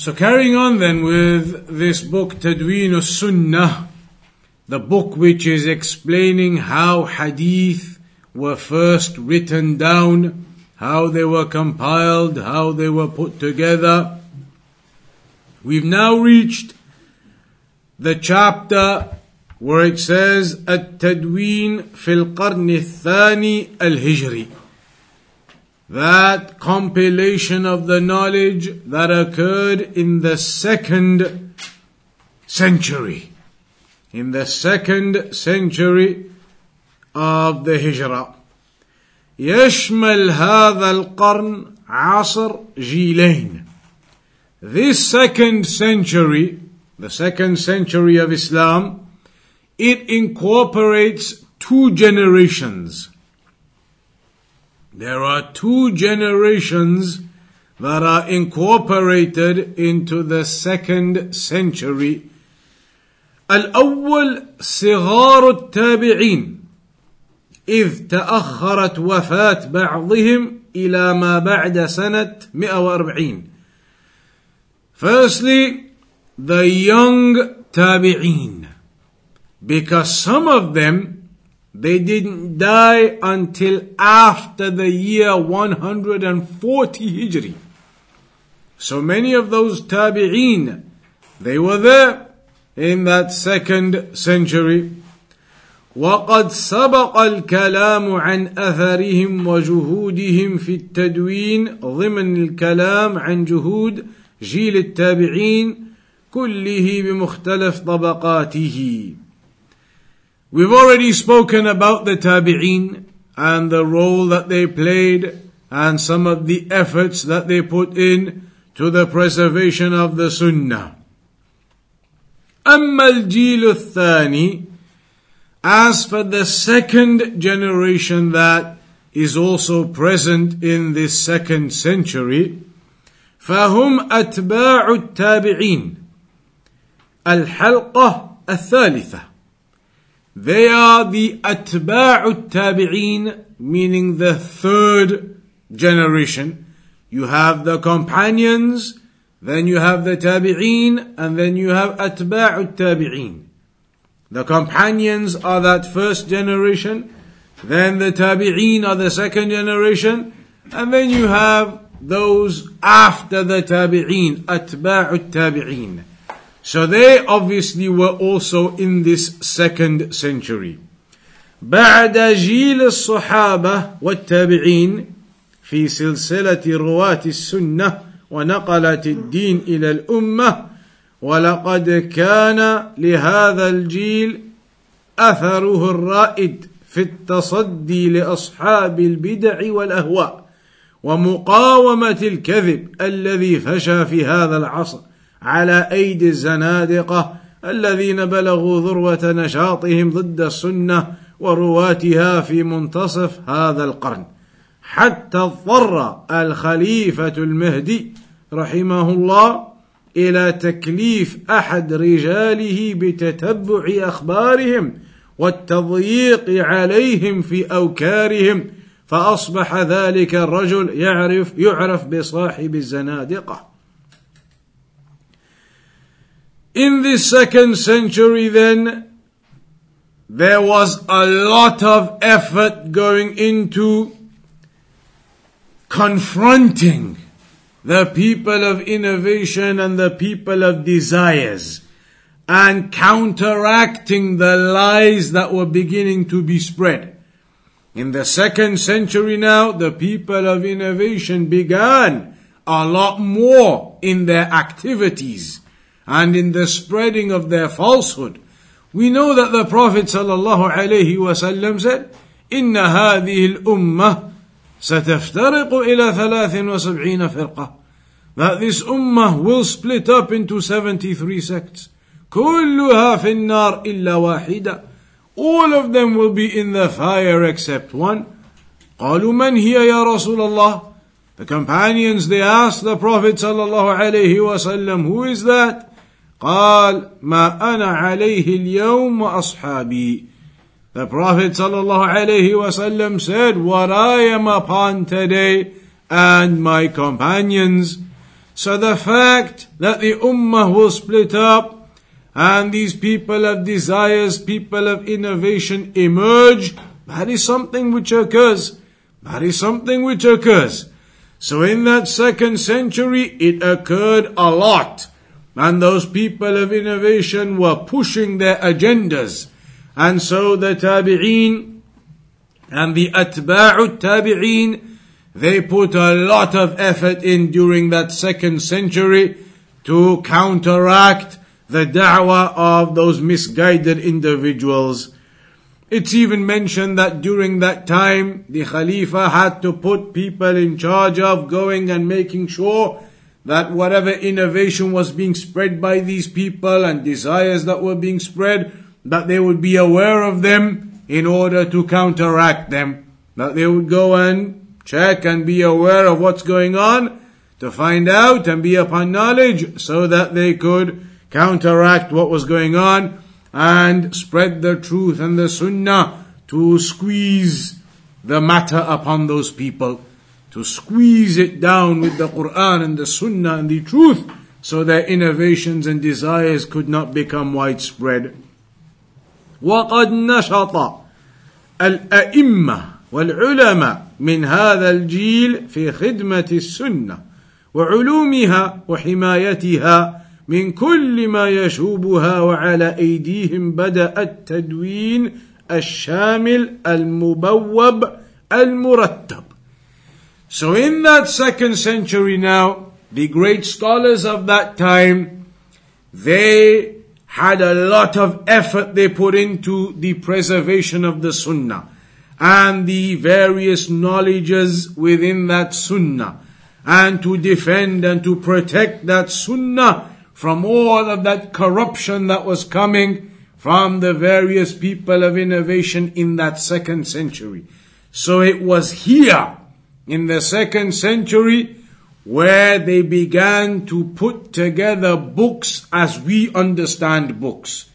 So carrying on then with this book, Tadween Sunnah, the book which is explaining how hadith were first written down, how they were compiled, how they were put together. We've now reached the chapter where it says, At-Tadween fil-Qarni al-Thani al-Hijri that compilation of the knowledge that occurred in the second century in the second century of the hijrah يشمل هذا القرن عصر جيلين this second century the second century of Islam, it incorporates two generations. There are two generations that are incorporated into the second century. الأول صغار التابعين إذ تأخرت وفاة بعضهم إلى ما بعد سنة 140. Firstly, the young tabi'een because some of them they didn't die until after the year 140 hijri so many of those tabi'een they were there in that second century وقد سبق الكلام عن اثرهم وجهودهم في التدوين ضمن الكلام عن جهود جيل التابعين كله بمختلف طبقاته We've already spoken about the tabi'een and the role that they played and some of the efforts that they put in to the preservation of the sunnah. أما الجيل الثاني As for the second generation that is also present in this second century, فهم أتباع التابعين الحلقة الثالثة they are the Atba'u Tabi'een, meaning the third generation. You have the companions, then you have the Tabi'een, and then you have Atba'u Tabi'een. The companions are that first generation, then the Tabi'een are the second generation, and then you have those after the Tabi'een, Atba'u Tabi'een. So they obviously were also in this second century. بعد جيل الصحابة والتابعين في سلسلة رواة السنة ونقلة الدين إلى الأمة ولقد كان لهذا الجيل أثره الرائد في التصدي لأصحاب البدع والأهواء ومقاومة الكذب الذي فشى في هذا العصر على أيدي الزنادقة الذين بلغوا ذروة نشاطهم ضد السنة ورواتها في منتصف هذا القرن. حتى اضطر الخليفة المهدي رحمه الله إلى تكليف أحد رجاله بتتبع أخبارهم والتضييق عليهم في أوكارهم فأصبح ذلك الرجل يعرف يعرف بصاحب الزنادقة. In the second century, then, there was a lot of effort going into confronting the people of innovation and the people of desires and counteracting the lies that were beginning to be spread. In the second century now, the people of innovation began a lot more in their activities and in the spreading of their falsehood. We know that the Prophet sallallahu alaihi wasallam said, إن هذه الأمة ستفترق إلى ثلاث وسبعين فرقة that this ummah will split up into 73 sects كلها في النار إلا واحدة all of them will be in the fire except one قالوا من هي يا رسول الله The companions they asked the Prophet صلى الله عليه وسلم who is that قال ما أنا عليه اليوم وأصحابي The Prophet صلى الله عليه وسلم said what I am upon today and my companions So the fact that the Ummah will split up and these people of desires, people of innovation emerge, that is something which occurs. That is something which occurs. So in that second century, it occurred a lot. And those people of innovation were pushing their agendas. And so the tabi'een and the atba'u tabi'een they put a lot of effort in during that second century to counteract the da'wah of those misguided individuals. It's even mentioned that during that time, the Khalifa had to put people in charge of going and making sure that whatever innovation was being spread by these people and desires that were being spread, that they would be aware of them in order to counteract them. That they would go and check and be aware of what's going on, to find out and be upon knowledge so that they could counteract what was going on and spread the truth and the sunnah to squeeze the matter upon those people, to squeeze it down with the Quran and the sunnah and the truth so their innovations and desires could not become widespread. وقد نشط الأئمة والعلماء من هذا الجيل في خدمة السنة وعلومها وحمايتها من كل ما يشوبها وعلى أيديهم بدأ التدوين الشامل المبوب المرتب. So in that second century now, the great scholars of that time, they had a lot of effort they put into the preservation of the Sunnah and the various knowledges within that sunnah and to defend and to protect that sunnah from all of that corruption that was coming from the various people of innovation in that second century. So it was here in the second century where they began to put together books as we understand books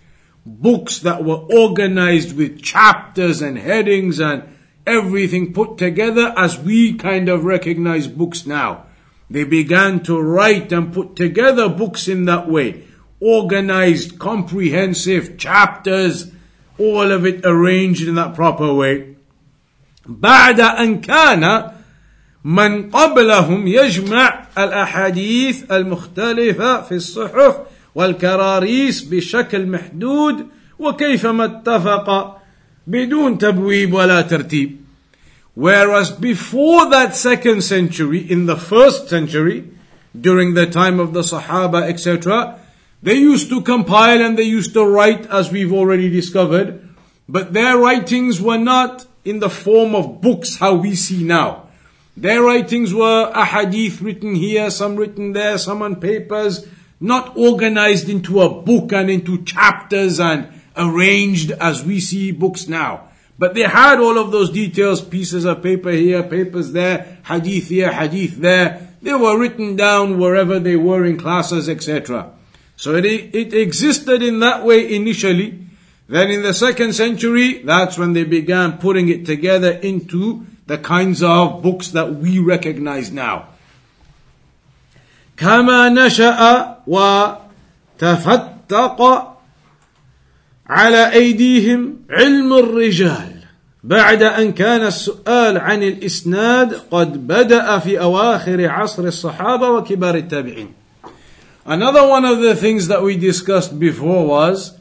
books that were organized with chapters and headings and everything put together as we kind of recognize books now. They began to write and put together books in that way. Organized, comprehensive chapters, all of it arranged in that proper way. بعد أن كان من قبلهم يجمع الأحاديث المختلفة في الصحف والكراريس بشكل محدود وكيفما اتفق بدون تبويب ولا ترتيب Whereas before that second century, in the first century, during the time of the Sahaba, etc., they used to compile and they used to write as we've already discovered, but their writings were not in the form of books how we see now. Their writings were a hadith written here, some written there, some on papers, not organized into a book and into chapters and arranged as we see books now. But they had all of those details, pieces of paper here, papers there, hadith here, hadith there. They were written down wherever they were in classes, etc. So it, it existed in that way initially. Then in the second century, that's when they began putting it together into the kinds of books that we recognize now. كما نشأ وتفتق على أيديهم علم الرجال بعد أن كان السؤال عن الإسناد قد بدأ في أواخر عصر الصحابة وكبار التابعين Another one of the things that we discussed before was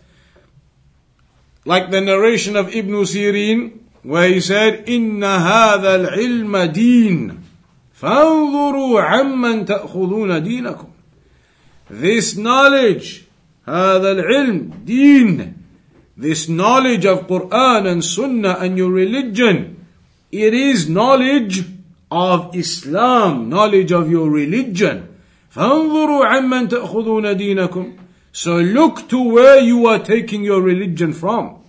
like the narration of Ibn Sirin where he said إن هذا العلم دين فانظروا عمن تأخذون دينكم This knowledge هذا العلم دين this knowledge of Quran and Sunnah and your religion, it is knowledge of Islam, knowledge of your religion. فانظروا عمن تأخذون دينكم. So look to where you are taking your religion from.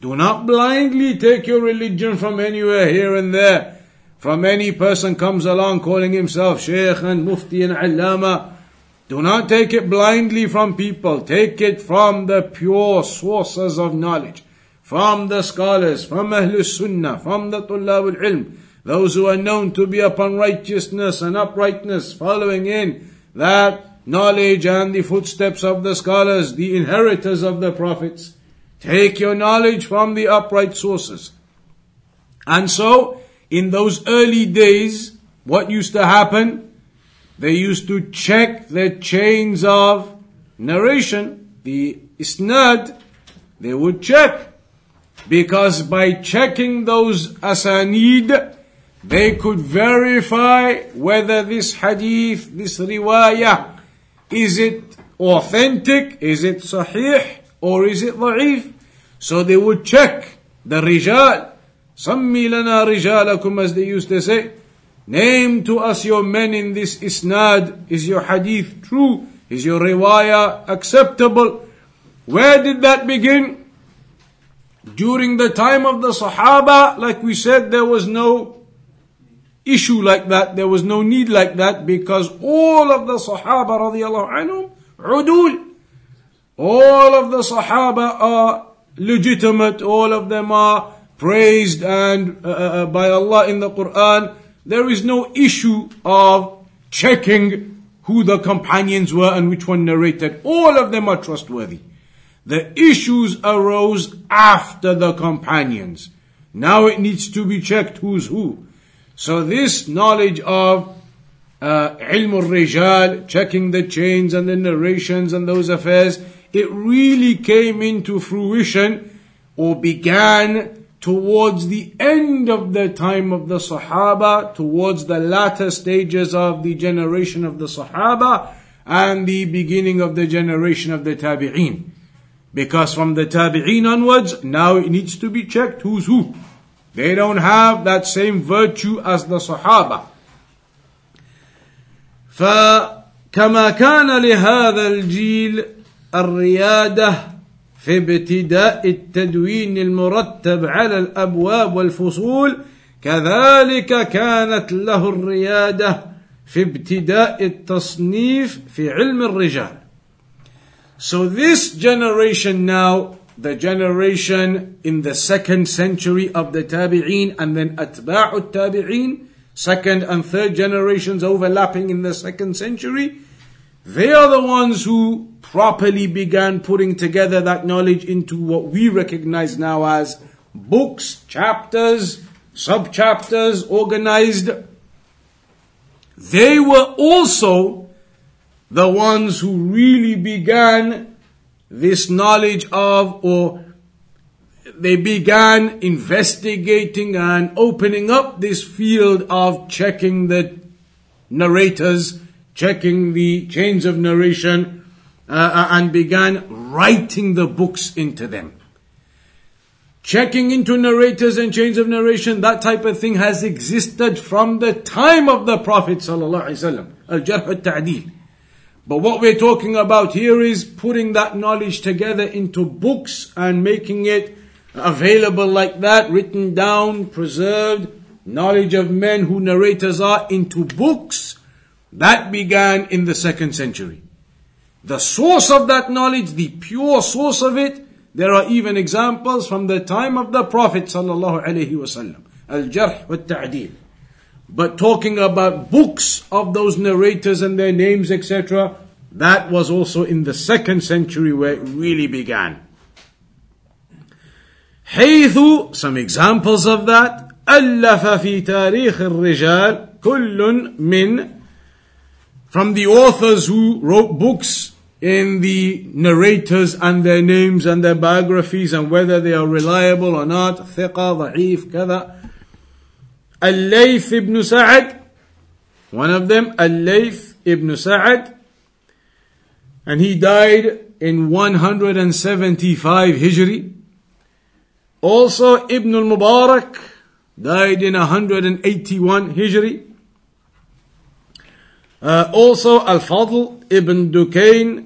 Do not blindly take your religion from anywhere here and there. From any person comes along calling himself Sheikh and Mufti and Allama. Do not take it blindly from people. Take it from the pure sources of knowledge. From the scholars, from Ahlul Sunnah, from the Tullab al-Ilm. Those who are known to be upon righteousness and uprightness, following in that knowledge and the footsteps of the scholars, the inheritors of the prophets. Take your knowledge from the upright sources. And so, in those early days, what used to happen? They used to check the chains of narration, the isnad, they would check. Because by checking those asanid, they could verify whether this hadith, this riwayah, is it authentic, is it sahih, or is it da'if? So they would check the rijal. Sammi lana rijalakum as they used to say. Name to us your men in this isnad. Is your hadith true? Is your riwayah acceptable? Where did that begin? During the time of the Sahaba, like we said, there was no issue like that. There was no need like that because all of the Sahaba radiallahu anhum, udul. All of the Sahaba are legitimate. All of them are praised and uh, uh, uh, by Allah in the Quran. There is no issue of checking who the companions were and which one narrated. All of them are trustworthy. The issues arose after the companions. Now it needs to be checked who's who. So this knowledge of uh, al-rijal, checking the chains and the narrations and those affairs, it really came into fruition or began towards the end of the time of the Sahaba, towards the latter stages of the generation of the Sahaba, and the beginning of the generation of the Tabi'een. Because from the Tabi'een onwards, now it needs to be checked who's who. They don't have that same virtue as the Sahaba. فكما كان لهذا الجيل الرياده في ابتداء التدوين المرتب على الابواب والفصول كذلك كانت له الرياده في ابتداء التصنيف في علم الرجال So this generation now, the generation in the second century of the Tabi'een and then Atba'ut Tabi'een, second and third generations overlapping in the second century, they are the ones who properly began putting together that knowledge into what we recognize now as books, chapters, sub-chapters, organized. They were also the ones who really began this knowledge of or they began investigating and opening up this field of checking the narrators checking the chains of narration, uh, uh, and began writing the books into them. Checking into narrators and chains of narration, that type of thing has existed from the time of the Prophet sallallahu Al-Jarh al-Ta'dil. But what we're talking about here is putting that knowledge together into books and making it available like that, written down, preserved, knowledge of men who narrators are into books that began in the second century The source of that knowledge, the pure source of it, there are even examples from the time of the Prophet sallallahu alaihi wasallam. Al-Jarh wa Ta'dil. But talking about books of those narrators and their names, etc., that was also in the second century where it really began. حيث some examples of that ألف في تاريخ الرجال كل من from the authors who wrote books in the narrators and their names and their biographies and whether they are reliable or not ثقة ضعيف كذا الليث ibn Sa'ad one of them الليث ibn Sa'ad and he died in 175 Hijri also Ibn al-Mubarak died in 181 Hijri uh, also Al-Fadl ibn Dukain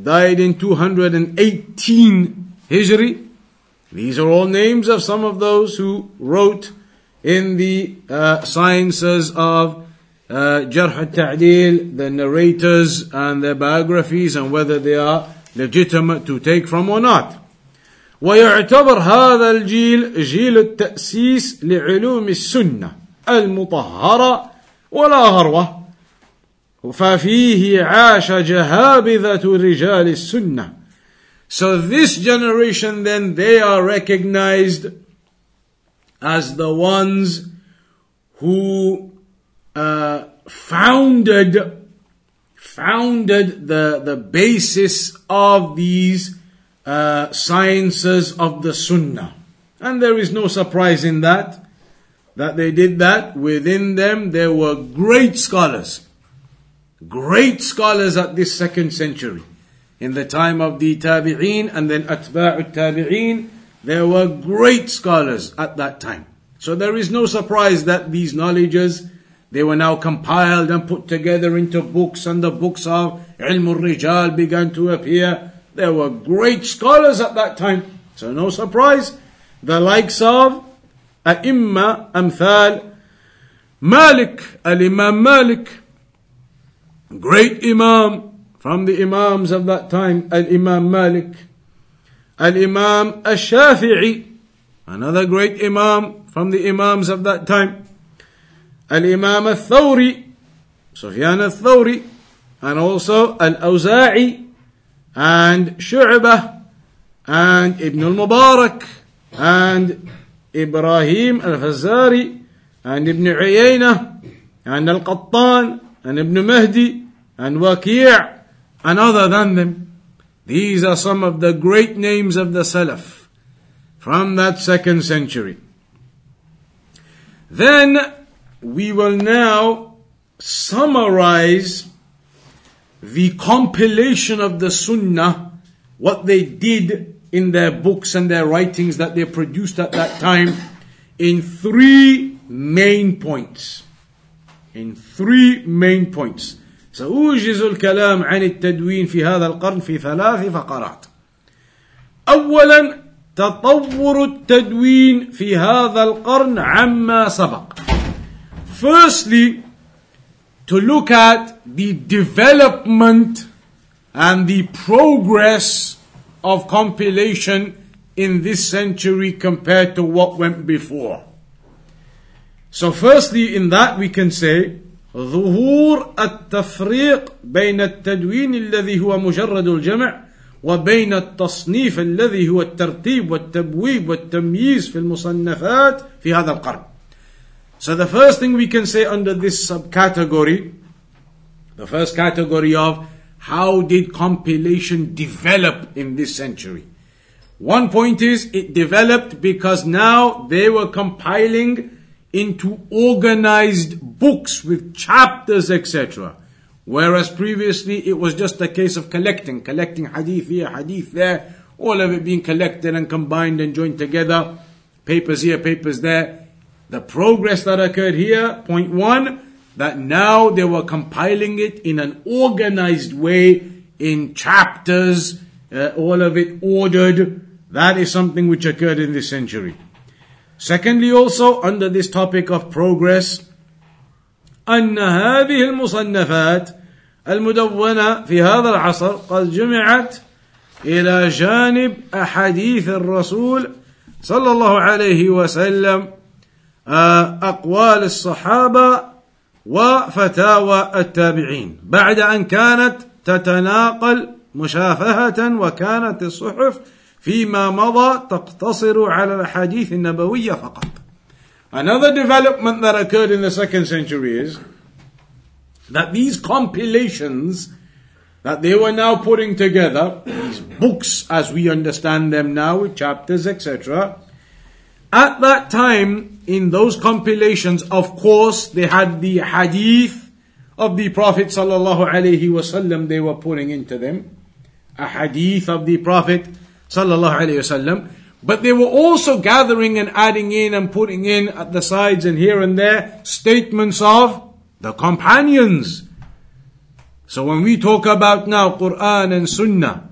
died in 218 Hijri. These are all names of some of those who wrote in the uh, sciences of uh, Jarh al-Ta'dil, the narrators and their biographies and whether they are legitimate to take from or not. ويعتبر هذا الجيل جيل التأسيس لعلوم السنة المطهرة ولا هروة ففيه عاش جهابذة رجال السنة So this generation then they are recognized as the ones who uh, founded founded the the basis of these uh, sciences of the Sunnah, and there is no surprise in that that they did that. Within them, there were great scholars, great scholars at this second century. In the time of the Tabi'een and then Atba'ut Tabi'een, there were great scholars at that time. So there is no surprise that these knowledges, they were now compiled and put together into books and the books of Ilm rijal began to appear. There were great scholars at that time. So no surprise. The likes of A'imma, Amthal, Malik, Al-Imam Malik, great Imam from the Imams of that time, Al-Imam Malik, Al-Imam Al-Shafi'i, another great Imam from the Imams of that time. Al-Imam Al-Thawri, Sufyan Al-Thawri, and also Al-Awza'i, and Shu'bah, and Ibn al-Mubarak, and Ibrahim al-Fazari, and Ibn Uyayna, and Al-Qattan, and Ibn Mahdi, and Waqi' and other than them. These are some of the great names of the Salaf from that second century. Then we will now summarize the compilation of the Sunnah, what they did in their books and their writings that they produced at that time, in three main points. In three main points. سأوجز الكلام عن التدوين في هذا القرن في ثلاث فقرات. أولا تطور التدوين في هذا القرن عما سبق. Firstly, to look at the development and the progress of compilation in this century compared to what went before. So firstly in that we can say ظهور التفريق بين التدوين الذي هو مجرد الجمع وبين التصنيف الذي هو الترتيب والتبويب والتمييز في المصنفات في هذا القرن. So the first thing we can say under this subcategory, the first category of how did compilation develop in this century? One point is it developed because now they were compiling into organized books with chapters, etc. Whereas previously it was just a case of collecting, collecting hadith here, hadith there, all of it being collected and combined and joined together, papers here, papers there. The progress that occurred here, point one, that now they were compiling it in an organized way, in chapters, uh, all of it ordered. That is something which occurred in this century. Secondly, also under this topic of progress, أن هذه المصنفات المدونة في هذا العصر قد جمعت إلى جانب أحاديث الرسول صلى الله عليه وسلم أقوال الصحابة وفتاوى التابعين. بعد أن كانت تتناقل مشافهة وكانت الصحف فيما مضى تقتصر على الأحاديث النبوية فقط. Another development that occurred in the second century is that these compilations that they were now putting together, these books as we understand them now with chapters, etc., at that time, in those compilations, of course, they had the hadith of the Prophet sallallahu alaihi wasallam they were putting into them, a hadith of the Prophet sallallahu alayhi wasallam. But they were also gathering and adding in and putting in at the sides and here and there statements of the companions. So when we talk about now Quran and Sunnah,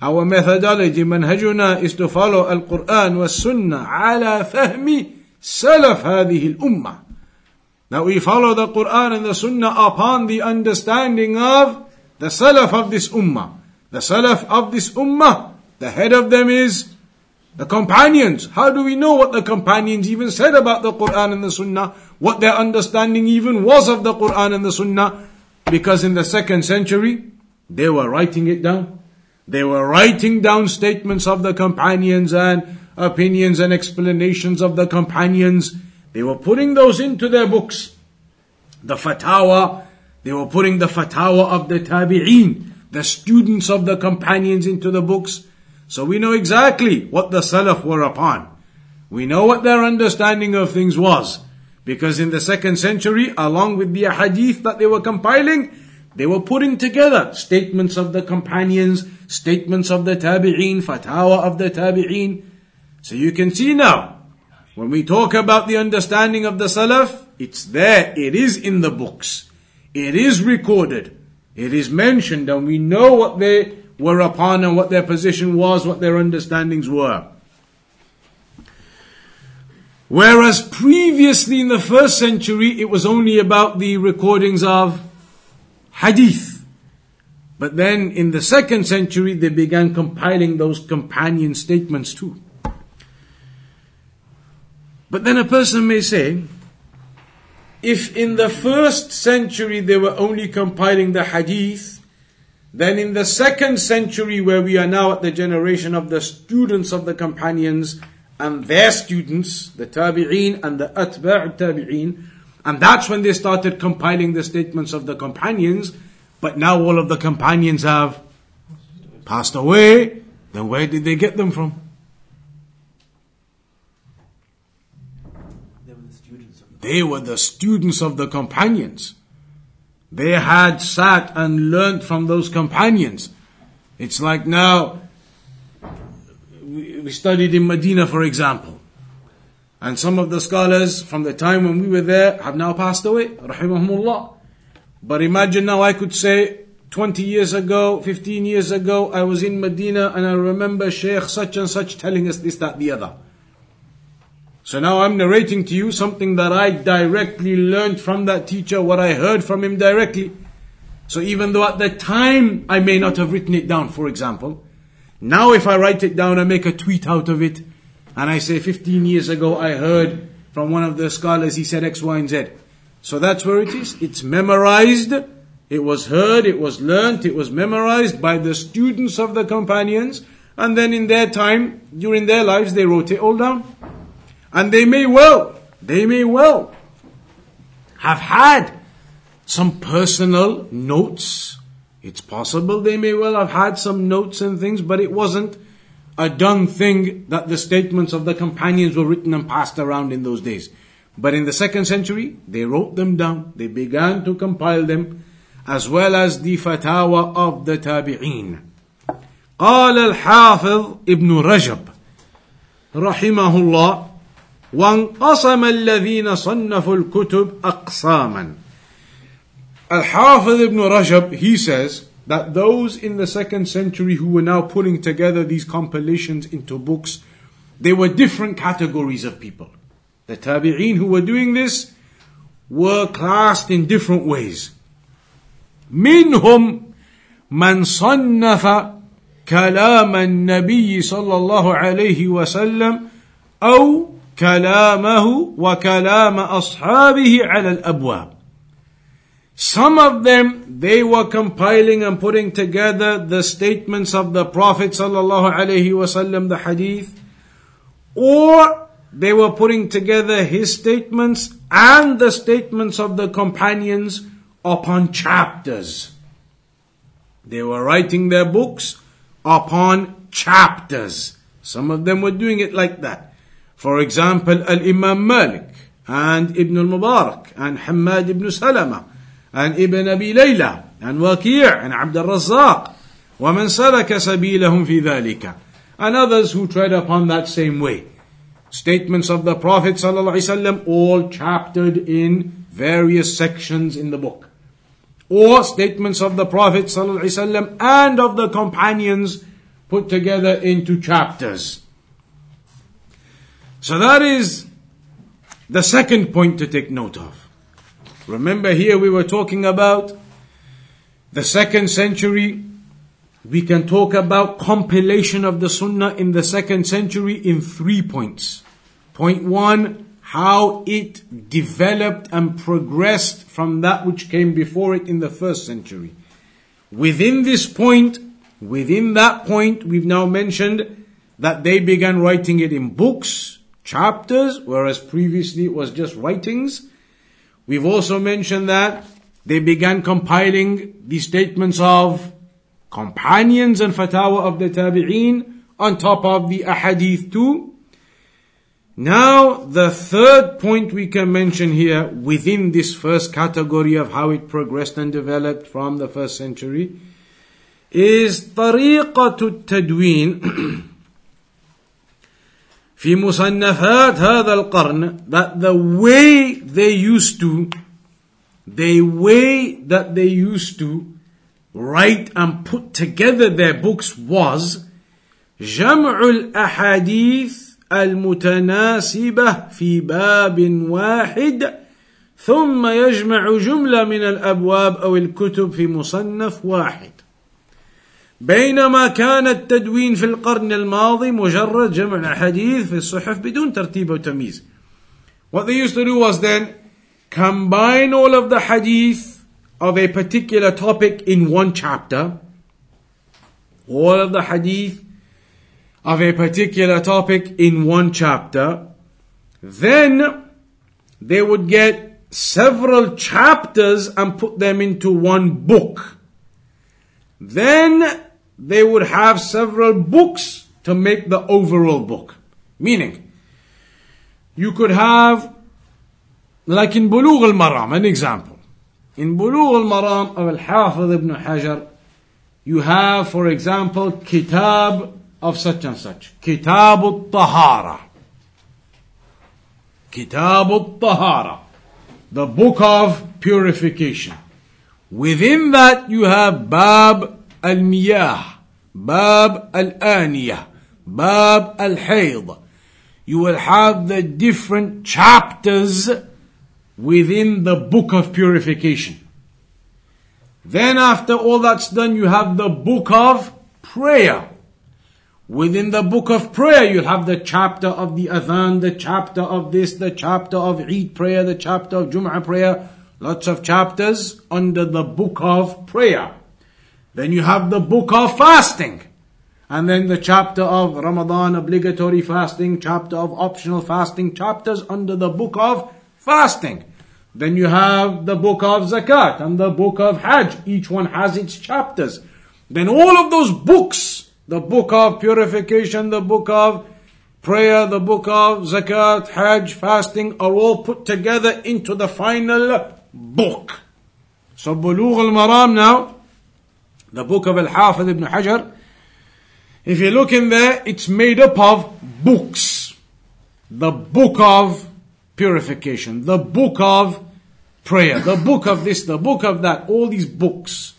our methodology, manhajuna, is to follow Al-Quran wa Sunnah ala fahmi salaf hadhihi al-ummah. That we follow the Quran and the Sunnah upon the understanding of the salaf of this ummah. The salaf of this ummah, the head of them is the companions. How do we know what the companions even said about the Quran and the Sunnah? What their understanding even was of the Quran and the Sunnah? Because in the second century, they were writing it down. They were writing down statements of the companions and opinions and explanations of the companions. They were putting those into their books. The fatwa, they were putting the fatwa of the tabi'een, the students of the companions into the books. So we know exactly what the Salaf were upon. We know what their understanding of things was. Because in the second century, along with the hadith that they were compiling, they were putting together statements of the companions, statements of the tabi'een, fatwa of the tabi'een. So you can see now, when we talk about the understanding of the Salaf, it's there, it is in the books. It is recorded. It is mentioned and we know what they were upon and what their position was, what their understandings were. Whereas previously in the first century, it was only about the recordings of hadith. But then in the second century, they began compiling those companion statements too. But then a person may say, if in the first century they were only compiling the hadith, then in the second century, where we are now at the generation of the students of the companions and their students, the tabi'een and the atba' tabi'een, and that's when they started compiling the statements of the companions, but now all of the companions have passed away, then where did they get them from? They were the students of the companions. They had sat and learnt from those companions. It's like now, we studied in Medina, for example. And some of the scholars from the time when we were there have now passed away, rahimahumullah. But imagine now I could say, 20 years ago, 15 years ago, I was in Medina and I remember Sheikh such and such telling us this, that, the other. So now I'm narrating to you something that I directly learned from that teacher, what I heard from him directly. So even though at the time I may not have written it down, for example, now if I write it down, I make a tweet out of it, and I say 15 years ago I heard from one of the scholars, he said X, Y, and Z. So that's where it is. It's memorized. It was heard, it was learnt, it was memorized by the students of the companions, and then in their time, during their lives, they wrote it all down. And they may well, they may well have had some personal notes. It's possible they may well have had some notes and things, but it wasn't a done thing that the statements of the companions were written and passed around in those days. But in the second century, they wrote them down. They began to compile them, as well as the fatwa of the tabi'een. قال الحافظ ابن رجب رحمه الله وانقسم الذين صنفوا الكتب أقساما Al-Hafiz ibn Rajab, he says that those in the second century who were now putting together these compilations into books, they were different categories of people. The tabi'een who were doing this were classed in different ways. منهم من صنف كلام النبي صلى الله عليه وسلم أو كلامه وكلام أصحابه على الأبواب. Some of them, they were compiling and putting together the statements of the Prophet sallallahu alaihi wasallam, the hadith, or they were putting together his statements and the statements of the companions upon chapters. They were writing their books upon chapters. Some of them were doing it like that. For example, Al-Imam Malik and Ibn al-Mubarak and Hamad ibn Salama and Ibn Abi Layla and Waqi' and Abd al-Razzaq ومن سلك سبيلهم في ذلك and others who tread upon that same way. Statements of the Prophet ﷺ all chaptered in various sections in the book. or statements of the Prophet ﷺ and of the companions put together into chapters. So that is the second point to take note of. Remember here we were talking about the second century. We can talk about compilation of the Sunnah in the second century in three points. Point one, how it developed and progressed from that which came before it in the first century. Within this point, within that point, we've now mentioned that they began writing it in books, chapters, whereas previously it was just writings. We've also mentioned that they began compiling the statements of companions and fatawa of the tabi'een on top of the ahadith too. Now, the third point we can mention here within this first category of how it progressed and developed from the first century is طريقة التدوين في مصنفات هذا القرن that the way they used to the way that they used to write and put together their books was جمع الأحاديث المتناسبة في باب واحد ثم يجمع جملة من الأبواب أو الكتب في مصنف واحد بينما كان التدوين في القرن الماضي مجرد جمع الأحاديث في الصحف بدون ترتيب وتمييز. What they used to do was then combine all of the hadith of a particular topic in one chapter. All of the hadith of a particular topic in one chapter. Then they would get several chapters and put them into one book. Then they would have several books to make the overall book. Meaning, you could have, like in Bulugh al-Maram, an example. In Bulugh al-Maram of Al-Hafiz ibn Hajar, you have, for example, Kitab of such and such. Kitab al-Tahara. Kitab al-Tahara. The book of purification. Within that you have Bab al-Miyah. Bab al-Aniyah, Bab al-Hayd. You will have the different chapters within the book of purification. Then after all that's done, you have the book of prayer. Within the book of prayer, you'll have the chapter of the Adhan, the chapter of this, the chapter of Eid prayer, the chapter of Jum'ah prayer, lots of chapters under the book of prayer. Then you have the book of fasting. And then the chapter of Ramadan obligatory fasting, chapter of optional fasting, chapters under the book of fasting. Then you have the book of zakat and the book of hajj. Each one has its chapters. Then all of those books, the book of purification, the book of prayer, the book of zakat, hajj, fasting, are all put together into the final book. So Bulugh al-Maram now, the book of Al-Hafiz ibn Hajar, if you look in there, it's made up of books. The book of purification, the book of prayer, the book of this, the book of that, all these books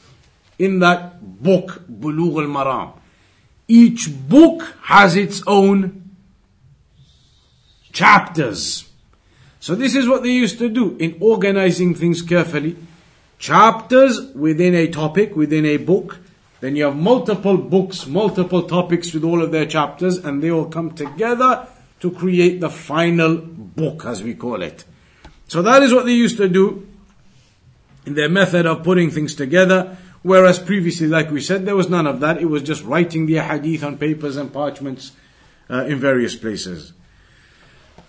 in that book, Bulugh al-Maram. Each book has its own chapters. So this is what they used to do in organizing things carefully chapters within a topic, within a book. Then you have multiple books, multiple topics with all of their chapters, and they all come together to create the final book, as we call it. So that is what they used to do in their method of putting things together. Whereas previously, like we said, there was none of that. It was just writing the hadith on papers and parchments uh, in various places.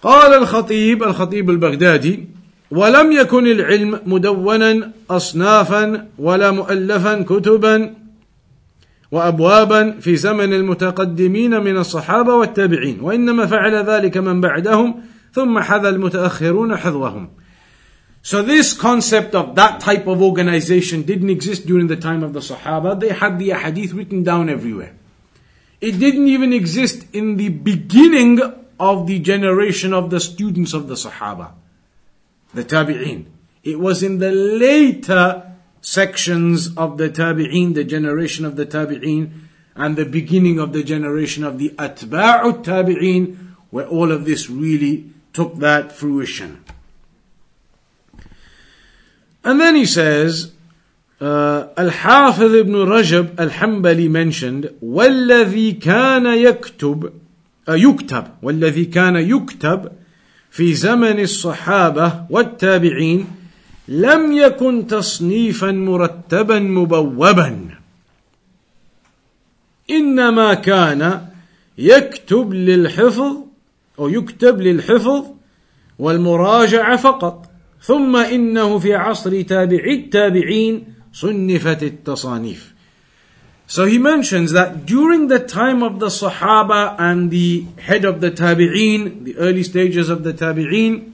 قال الخطيب الخطيب البغدادي ولم يكن العلم مدونا اصنافا ولا مؤلفا كتبا وابوابا في زمن المتقدمين من الصحابه والتابعين وانما فعل ذلك من بعدهم ثم حذى المتاخرون حذوهم So this concept of that type of organization didn't exist during the time of the Sahaba. They had the hadith written down everywhere. It didn't even exist in the beginning of the generation of the students of the Sahaba the tabi'in. It was in the later sections of the tabi'een, the generation of the tabi'een, and the beginning of the generation of the atba'u tabi'een, where all of this really took that fruition. And then he says, uh, Al-Hafiz ibn Rajab al-Hanbali mentioned, وَالَّذِي كَانَ يكتب uh, يكتب والذي كان يكتب في زمن الصحابة والتابعين لم يكن تصنيفا مرتبا مبوبا. إنما كان يكتب للحفظ أو يكتب للحفظ والمراجعة فقط. ثم إنه في عصر تابعي التابعين صنفت التصانيف. So he mentions that during the time of the Sahaba and the head of the Tabi'een, the early stages of the Tabi'een,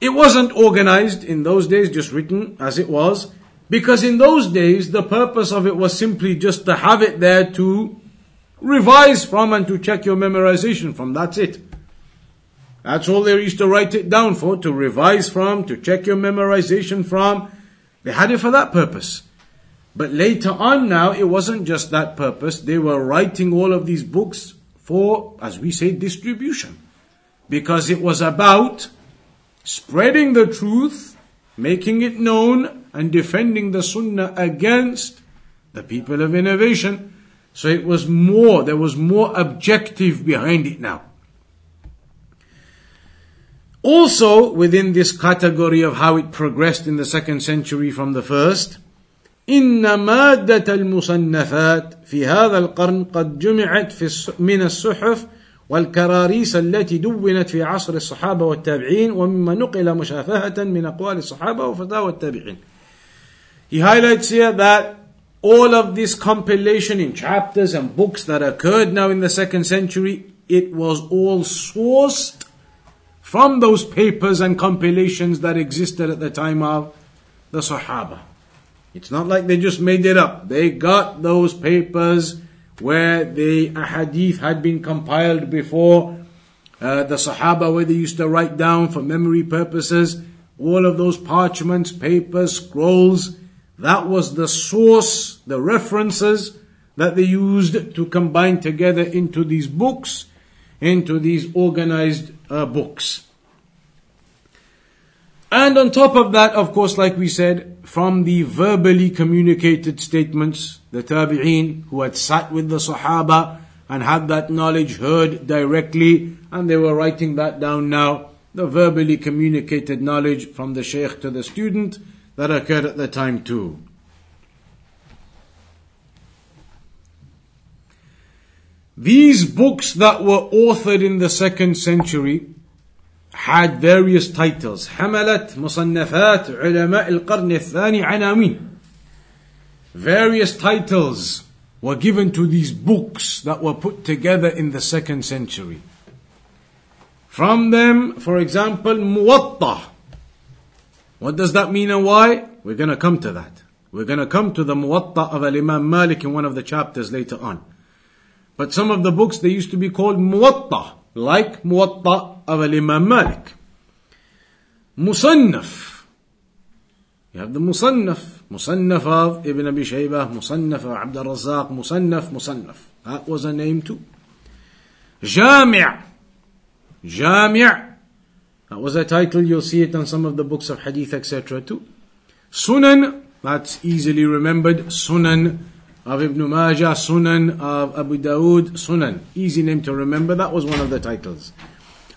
It wasn't organized in those days, just written as it was, because in those days the purpose of it was simply just to have it there to revise from and to check your memorization from. That's it. That's all they used to write it down for, to revise from, to check your memorization from. They had it for that purpose. But later on now, it wasn't just that purpose. They were writing all of these books for, as we say, distribution. Because it was about spreading the truth, making it known, and defending the sunnah against the people of innovation. So it was more, there was more objective behind it now. Also, within this category of how it progressed in the second century from the first, إن مادة المصنفات في هذا القرن قد جمعت في من الصحف والكراريس التي دونت في عصر الصحابة والتابعين ومما نقل مشافهة من أقوال الصحابة وفتاوى التابعين. He highlights here that all of this compilation in chapters and books that occurred now in the second century, it was all sourced from those papers and compilations that existed at the time of the Sahaba. It's not like they just made it up. They got those papers where the ahadith had been compiled before, uh, the Sahaba where they used to write down for memory purposes, all of those parchments, papers, scrolls, that was the source, the references that they used to combine together into these books, into these organized uh, books. And on top of that, of course, like we said, from the verbally communicated statements, the tabi'een who had sat with the sahaba and had that knowledge heard directly, and they were writing that down now, the verbally communicated knowledge from the sheikh to the student that occurred at the time too. These books that were authored in the second century had various titles. حملت مصنفات علماء القرن الثاني عناوين various titles were given to these books that were put together in the second century. From them for example muwatta. what does that mean and why? We're going to come to that. We're going to come to the Muwatta of Imam Malik in one of the chapters later on. But some of the books, they used to be called Muwatta, like Muwatta have the Musannaf. Musannaf of Ibn Abi Shaybah, Musannaf of Abd al-Razzaq, Musannaf, Musannaf. That was a name too. Jami' Jami' That was a title, you'll see it on some of the books of hadith, etc. too. Sunan, that's easily remembered. Sunan of Ibn Majah, Sunan of Abu Dawood, Sunan. Easy name to remember. That was one of the titles.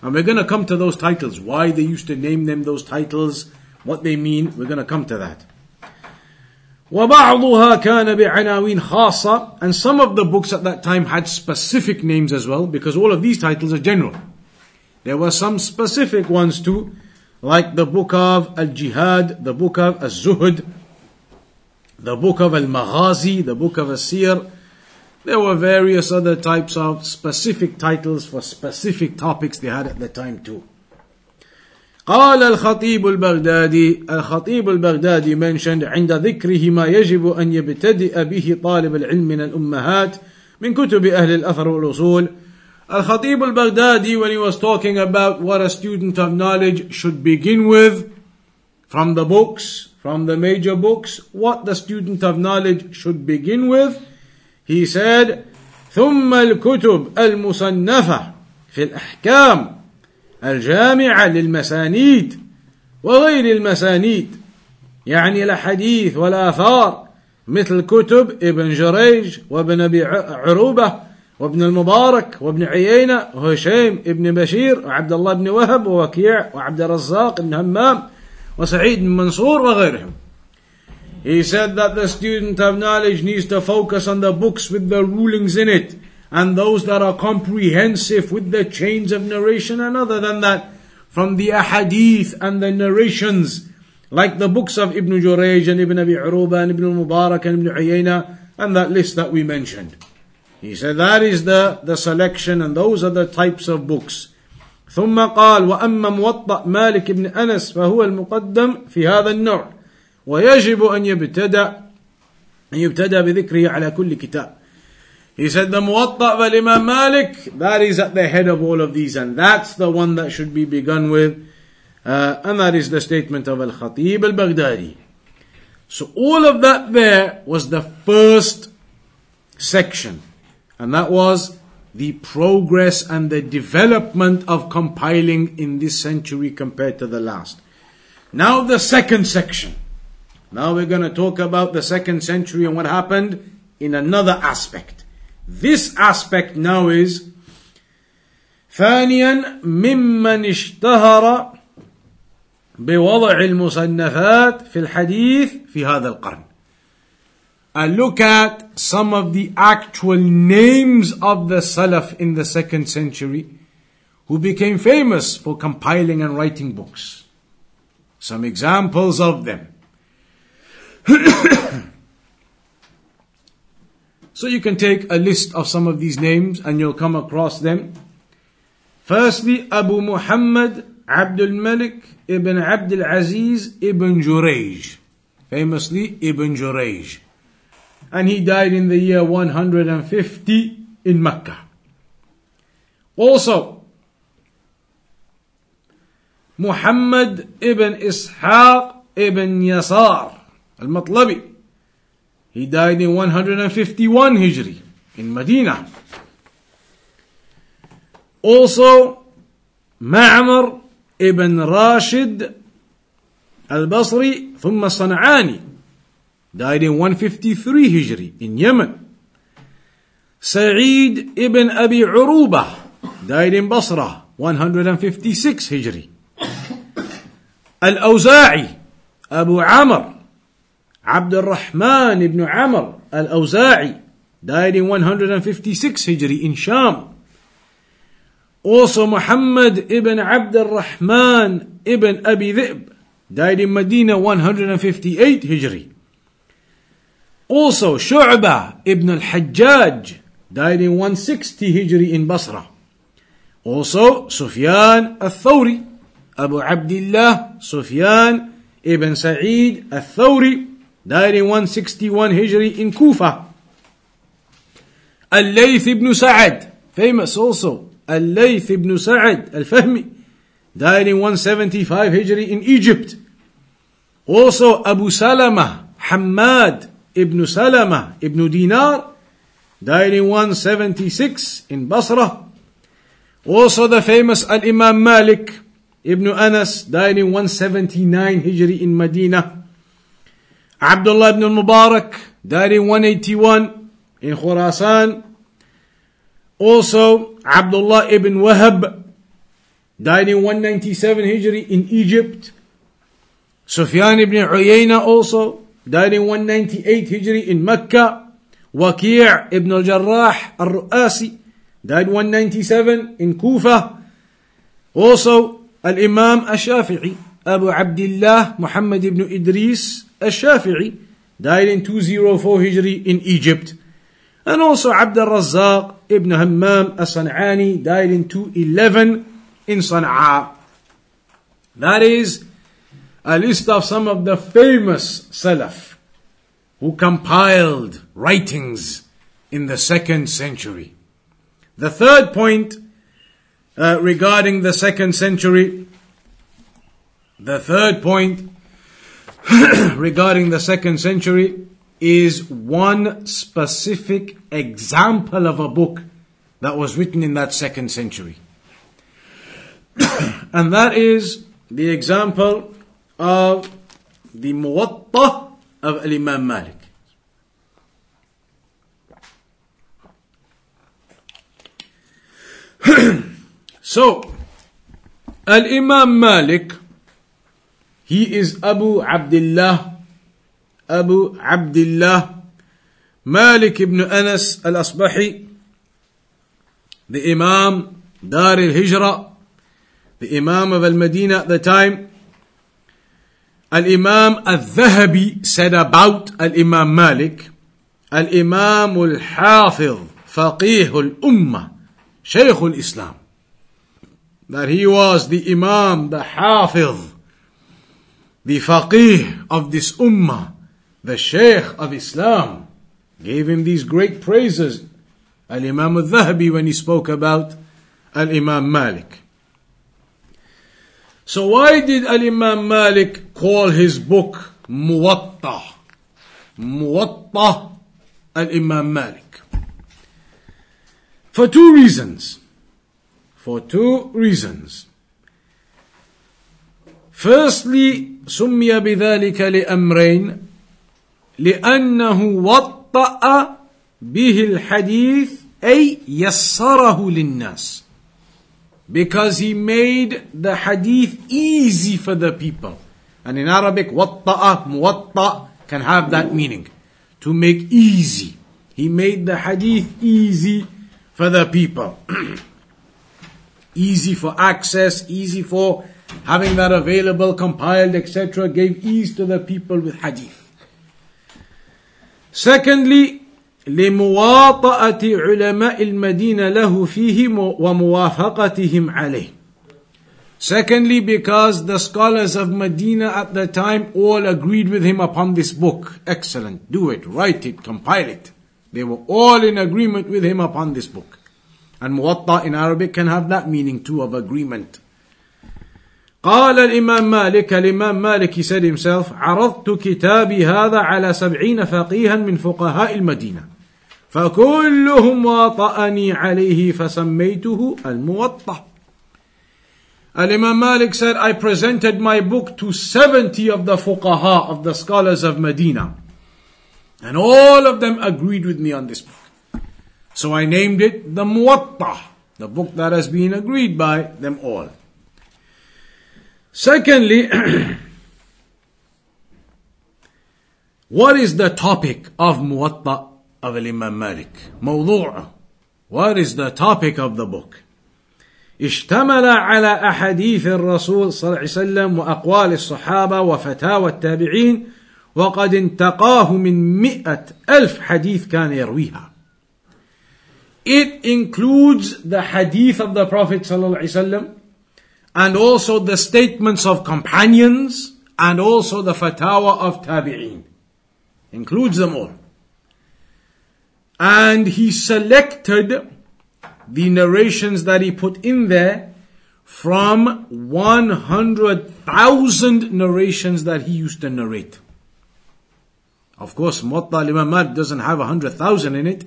And we're going to come to those titles. Why they used to name them those titles, what they mean. We're going to come to that. وبعضها كان بعناوين خاصة and some of the books at that time had specific names as well because all of these titles are general. There were some specific ones too like the book of Al-Jihad, the book of Al-Zuhd, the book of Al-Maghazi, the book of Asir. There were various other types of specific titles for specific topics they had at the time too. قال الخطيب البغدادي الخطيب البغدادي mentioned عند ذكره ما يجب أن يبتدئ به طالب العلم من الأمهات من كتب أهل الأثر والأصول Al-Khatib al-Baghdadi when he was talking about what a student of knowledge should begin with from the books from the major books, what the student of knowledge should begin with. He said, ثم الكتب المصنفة في الأحكام الجامعة للمسانيد وغير المسانيد. يعني الأحاديث والآثار مثل كتب ابن جريج وابن أبي عروبة وابن المبارك وابن عيينة وهشيم ابن بشير وعبد الله بن وهب ووكيع وعبد الرزاق بن همام وسعيد بن منصور وغيرهم. He said that the student of knowledge needs to focus on the books with the rulings in it and those that are comprehensive with the chains of narration and other than that from the ahadith and the narrations like the books of Ibn Jurayj and Ibn Abi Uruba and Ibn Mubarak and Ibn Uyayna and that list that we mentioned. He said that is the, the selection and those are the types of books. ثم قال وأما موطأ مالك بن أنس فهو المقدم في هذا النوع ويجب أن يبتدأ أن يبتدأ بذكره على كل كتاب He said the Muwatta of Imam Malik, that is at the head of all of these, and that's the one that should be begun with, uh, and that is the statement of Al Khatib al Baghdadi. So all of that there was the first section, and that was the progress and the development of compiling in this century compared to the last. Now the second section. Now we're going to talk about the second century and what happened in another aspect. This aspect now is ثانيا ممن اشتهر بوضع المصنفات في الحديث في هذا القرن. I look at some of the actual names of the Salaf in the second century who became famous for compiling and writing books. Some examples of them. So you can take a list of some of these names and you'll come across them. Firstly, Abu Muhammad Abdul Malik ibn Abdul Aziz ibn Jurayj. Famously, Ibn Jurayj. And he died in the year 150 in Mecca. Also, Muhammad ibn Ishaq ibn Yasar al-Matlabi. He died in 151 Hijri in Medina. Also, Ma'mar ibn Rashid al-Basri ثم الصنعاني died in 153 Hijri in Yemen. Sa'id ibn Abi Uruba died in Basra 156 Hijri. Al-Awza'i Abu Amr Abd al-Rahman ibn Amr al-Awza'i died in 156 Hijri in Sham. Also Muhammad ibn Abd al-Rahman ibn Abi Dhib died in Medina 158 Hijri. Also Shu'ba ibn al-Hajjaj died in 160 Hijri in Basra. Also Sufyan al-Thawri, Abu Abdullah Sufyan ibn Sa'id al-Thawri died in 161 Hijri in Kufa. Al-Layth ibn Sa'ad, famous also. Al-Layth ibn Sa'ad al-Fahmi, died in 175 Hijri in Egypt. Also Abu Salama, Hammad ibn Salama ibn Dinar, died in 176 in Basra. Also the famous Al-Imam Malik ibn Anas, died in 179 Hijri in Medina. Abdullah ibn Mubarak died in 181 in Khurasan. Also, Abdullah ibn Wahab died in 197 Hijri in Egypt. Sufyan ibn Uyayna also died in 198 Hijri in Mecca. Waqi' ibn al-Jarrah al-Ru'asi died 197 in Kufa. Also, Al-Imam al-Shafi'i, Abu Abdullah Muhammad ibn Idris al-Shafi'i died in 204 Hijri in Egypt. And also Abd al-Razzaq ibn Hammam al-San'ani died in 211 in Sana'a. That is a list of some of the famous Salaf who compiled writings in the second century. The third point uh, regarding the second century, the third point regarding the second century is one specific example of a book that was written in that second century. and that is the example of the Muwatta of Imam Malik. so, Al Imam Malik, he is Abu Abdullah, Abu Abdullah, Malik ibn Anas al Asbahi, the Imam Dar al Hijra, the Imam of Al Medina at the time. Al Imam al Dhahabi said about Al Imam Malik, Al Imam al Hafiz, Faqih al Ummah, Shaykh al Islam that he was the Imam, the Hafiz, the Faqih of this Ummah, the Shaykh of Islam, gave him these great praises. Al Imam al Dhahabi when he spoke about Al Imam Malik. So why did Al Imam Malik call his book Muwatta? Muwatta Al Imam Malik. For two reasons. For two reasons. Firstly, سمي بذلك لأمرين لأنه وطأ به الحديث أي يسره للناس because he made the hadith easy for the people. And in Arabic, watta'a, muwatta can have that meaning. To make easy. He made the hadith easy for the people. easy for access, easy for having that available, compiled, etc. Gave ease to the people with hadith. Secondly, لمواطأة علماء المدينة له فيه وموافقتهم عليه. Secondly, because the scholars of Medina at the time all agreed with him upon this book. Excellent. Do it, write it, compile it. They were all in agreement with him upon this book. And muwatta in Arabic can have that meaning too of agreement. قال الإمام مالك الإمام مالك he said himself عرضت كتابي هذا على سبعين فقيها من فقهاء المدينة فكلهم واطأني عليه فسميته الموطأ Al-Imam Malik said, I presented my book to 70 of the fuqaha, of the scholars of Medina. And all of them agreed with me on this book. So I named it the Muwatta, the book that has been agreed by them all. Secondly, what is the topic of Muwatta of Imam Malik? موضوع. What is the topic of the book? اشتمل على أحاديث الرسول صلى الله عليه وسلم وأقوال الصحابة وفتاوى التابعين وقد انتقاه من مئة ألف حديث كان يرويها It includes the hadith of the Prophet صلى الله عليه وسلم and also the statements of companions and also the fatwa of tabi'een. Includes them all. And he selected the narrations that he put in there from 100,000 narrations that he used to narrate. Of course, Muwatta Imam doesn't have 100,000 in it,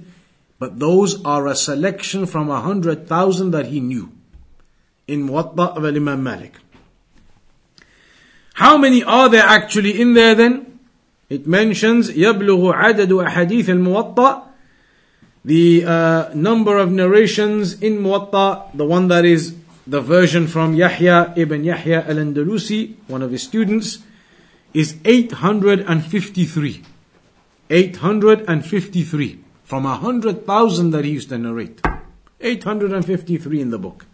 but those are a selection from 100,000 that he knew in Muwatta of Imam Malik. How many are there actually in there then? It mentions يبلغ عدد أحاديث الموطأ the uh, number of narrations in Muwatta, the one that is the version from Yahya ibn Yahya al-Andalusi, one of his students, is 853. 853 from 100,000 that he used to narrate. 853 in the book.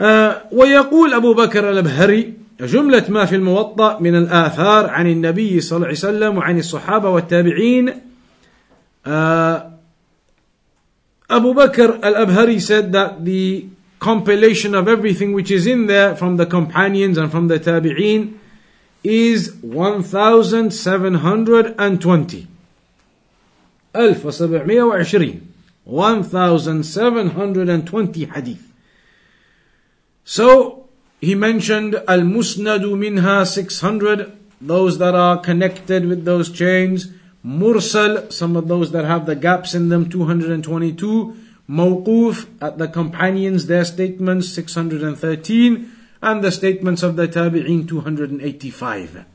آه، ويقول أبو بكر الأبهري جملة ما في الموطأ من الآثار عن النبي صلى الله عليه وسلم وعن الصحابة والتابعين. آه، أبو بكر الأبهري said that the compilation of everything which is in there from the companions and from the تابعين is 1720 1720 1720 حديث So he mentioned Al Musnad minha 600 those that are connected with those chains. Mursal, some of those that have the gaps in them, 222. Mawquf, at the companions, their statements, 613. And the statements of the Tabi'een, 285.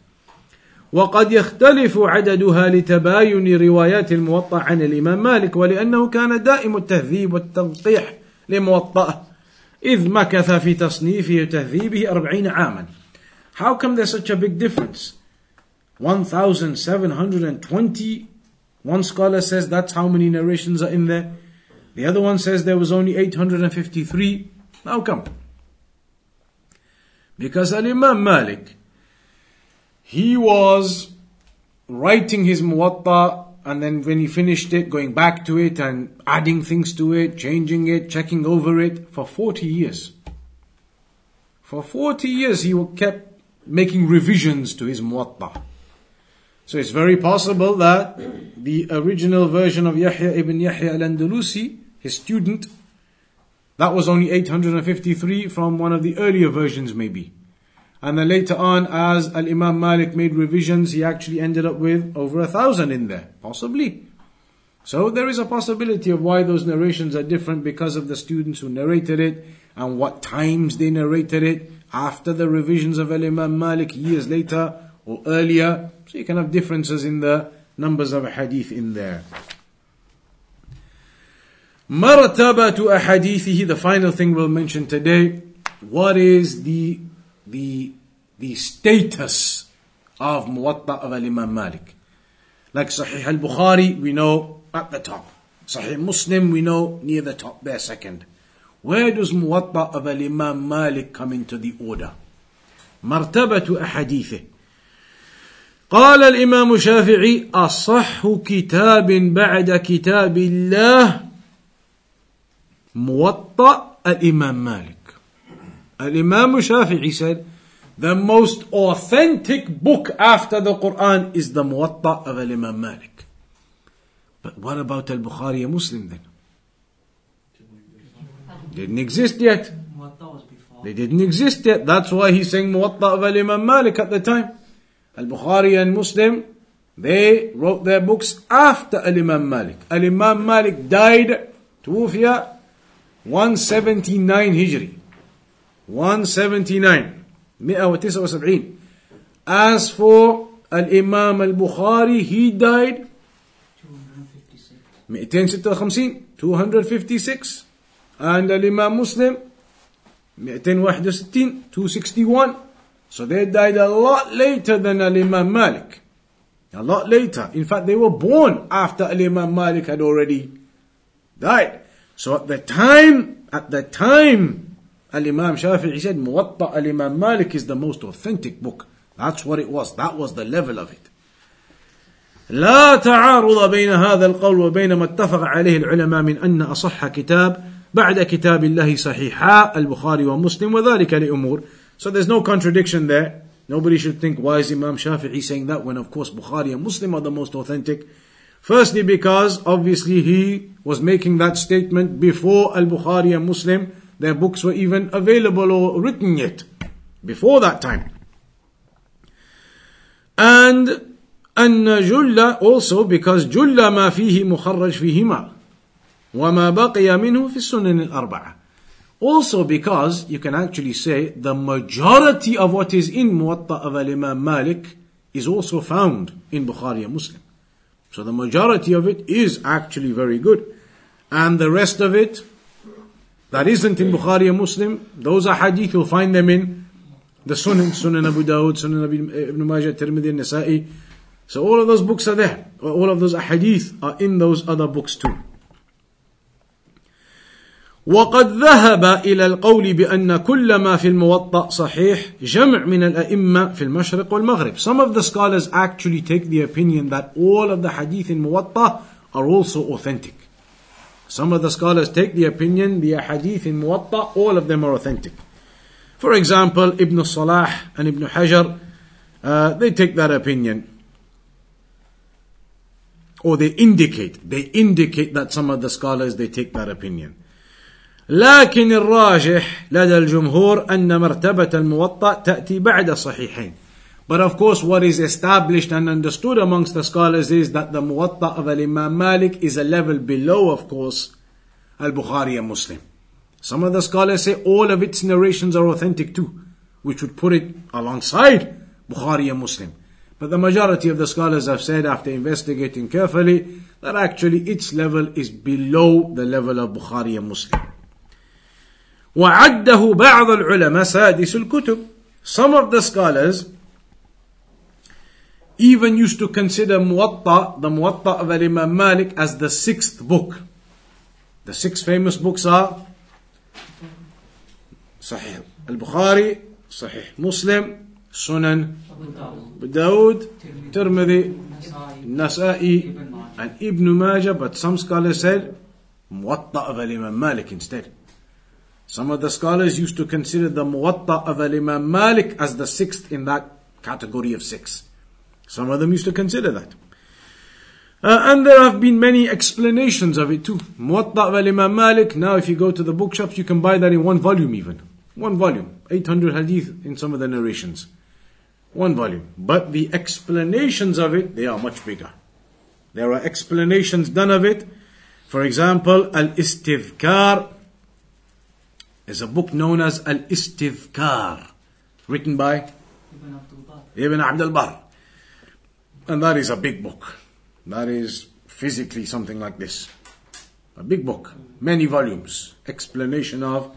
وقد يختلف عددها لتباين روايات الموطأ عن الإمام مالك ولأنه كان دائم التهذيب والتنقيح لموطأه إذ مكث في تصنيفه وتهذيبه أربعين عاما How come there's such a big difference? 1720 One scholar says that's how many narrations are in there. The other one says there was only 853. How come? Because Al Imam Malik, he was writing his Muwatta and then when he finished it, going back to it and adding things to it, changing it, checking over it for 40 years. For 40 years he kept making revisions to his Muwatta. So it's very possible that the original version of Yahya ibn Yahya al-Andalusi, his student, that was only 853 from one of the earlier versions maybe. And then later on, as Al Imam Malik made revisions, he actually ended up with over a thousand in there, possibly. So there is a possibility of why those narrations are different because of the students who narrated it and what times they narrated it after the revisions of Al Imam Malik years later or earlier. So you can have differences in the numbers of a hadith in there. مرتبة أحاديثه, the final thing we'll mention today. What is the the, the status of Muwatta of Imam Malik. Like Sahih al Bukhari, we know at the top. Sahih Muslim, we know near the top there, second. Where does Muwatta of Imam Malik come into the order? مرتبة أحاديثه قال الإمام الشافعي أصح كتاب بعد كتاب الله موطأ الإمام مالك and Imam Shafi'i said, the most authentic book after the Quran is the Muwatta of Imam Malik. But what about Al Bukhari a Muslim then? Didn't exist yet. They didn't exist yet. That's why he's saying Muwatta of Imam Malik at the time. Al Bukhari and Muslim, they wrote their books after Al Imam Malik. Al Imam Malik died, Tuwfiya, 179 Hijri. 179 179 As for Al-Imam Al-Bukhari, he died 256 256 and Al-Imam Muslim 261 261 so they died a lot later than Al-Imam Malik. A lot later. In fact they were born after Al-Imam Malik had already died. So at the time at the time Al-Imam Shafi'i said, Muwatta Al-Imam Malik is the most authentic book. That's what it was. That was the level of it. لا تعارض بين هذا القول وبين ما اتفق عليه العلماء من أن أصح كتاب بعد كتاب الله صحيحا البخاري ومسلم وذلك لأمور So there's no contradiction there. Nobody should think, why is Imam Shafi'i saying that when of course Bukhari and Muslim are the most authentic? Firstly because obviously he was making that statement before Al-Bukhari and Muslim their books were even available or written yet, before that time. And أن جل also because جل ما فيه مخرج فيهما وما بقي منه في السنن الأربعة also because you can actually say the majority of what is in Muwatta of Imam Malik is also found in Bukhari and Muslim. So the majority of it is actually very good. And the rest of it that isn't in Bukhari and Muslim, those are hadith, you'll find them in the Sunan, Sunan Abu Dawud, Sunan Ibn Majah, Tirmidhi, Nasa'i. So all of those books are there. All of those hadith are in those other books too. وقد ذهب إلى القول بأن كل ما في الموطأ صحيح جمع من الأئمة في المشرق والمغرب. Some of the scholars actually take the opinion that all of the hadith in Muwatta are also authentic. Some of the scholars take the opinion, the hadith in Muwatta, all of them are authentic. For example, Ibn Salah and Ibn Hajar, uh, they take that opinion. Or they indicate, they indicate that some of the scholars, they take that opinion. لكن الراجح لدى الجمهور أن مرتبة الموطأ تأتي بعد الصحيحين. But of course, what is established and understood amongst the scholars is that the Muwatta of Imam Malik is a level below, of course, Al Bukhari and Muslim. Some of the scholars say all of its narrations are authentic too, which would put it alongside Bukhari and Muslim. But the majority of the scholars have said after investigating carefully that actually its level is below the level of Bukhari and Muslim. وعده بعض العلماء سادس الكتب Some of the scholars even used to consider Muwatta, the Muwatta of Al Imam Malik, as the sixth book. The six famous books are Sahih al-Bukhari, Sahih Muslim, Sunan Dawud, Tirmidhi, Nasa'i, and Ibn Majah, but some scholars said Muwatta of Al Imam Malik instead. Some of the scholars used to consider the Muwatta of Al Imam Malik as the sixth in that category of six. Some of them used to consider that. Uh, and there have been many explanations of it too. Muwatta of Imam Malik, now if you go to the bookshops, you can buy that in one volume even. One volume. 800 hadith in some of the narrations. One volume. But the explanations of it, they are much bigger. There are explanations done of it. For example, Al Istidhkar is a book known as Al Istidhkar, written by Ibn Abdul Bar. And that is a big book. That is physically something like this. A big book, many volumes. Explanation of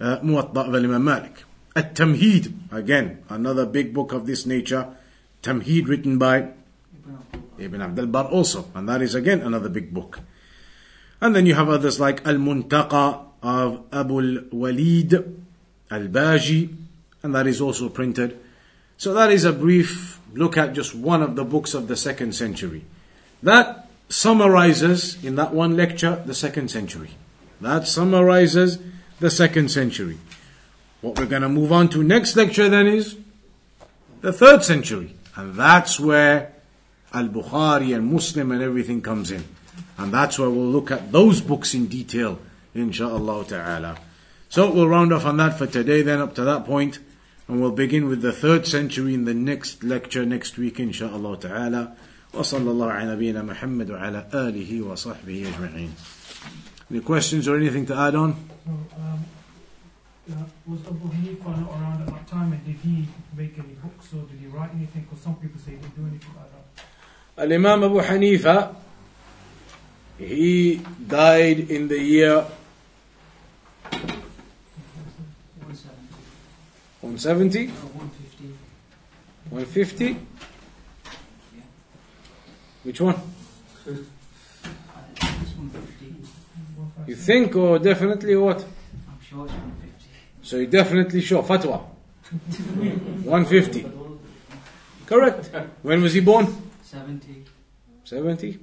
uh, Muwatta of Imam Malik. At-Tamheed, again, another big book of this nature. Tamheed written by Ibn Abdul Bar also. And that is again another big book. And then you have others like Al-Muntaqa of Abu Walid Al-Baji. And that is also printed. So that is a brief look at just one of the books of the second century. That summarizes in that one lecture the second century. That summarizes the second century. What we're going to move on to next lecture then is the third century. And that's where Al Bukhari and Muslim and everything comes in. And that's where we'll look at those books in detail, inshaAllah ta'ala. So we'll round off on that for today, then up to that point. And we'll begin with the third century in the next lecture next week, inshaAllah ta'ala. وصلى الله على نبينا محمد وعلى آله وصحبه أجمعين. Any questions or anything to add on? No, um, uh, was Abu Hanifa not around at that time and did he make any books or did he write anything? Because some people say he didn't do anything like that. Al-Imam Abu Hanifa, he died in the year 170? 150. 150? Which one? You think or definitely what? I'm sure it's 150. So you definitely sure. Fatwa. 150. Correct. When was he born? 70. 70?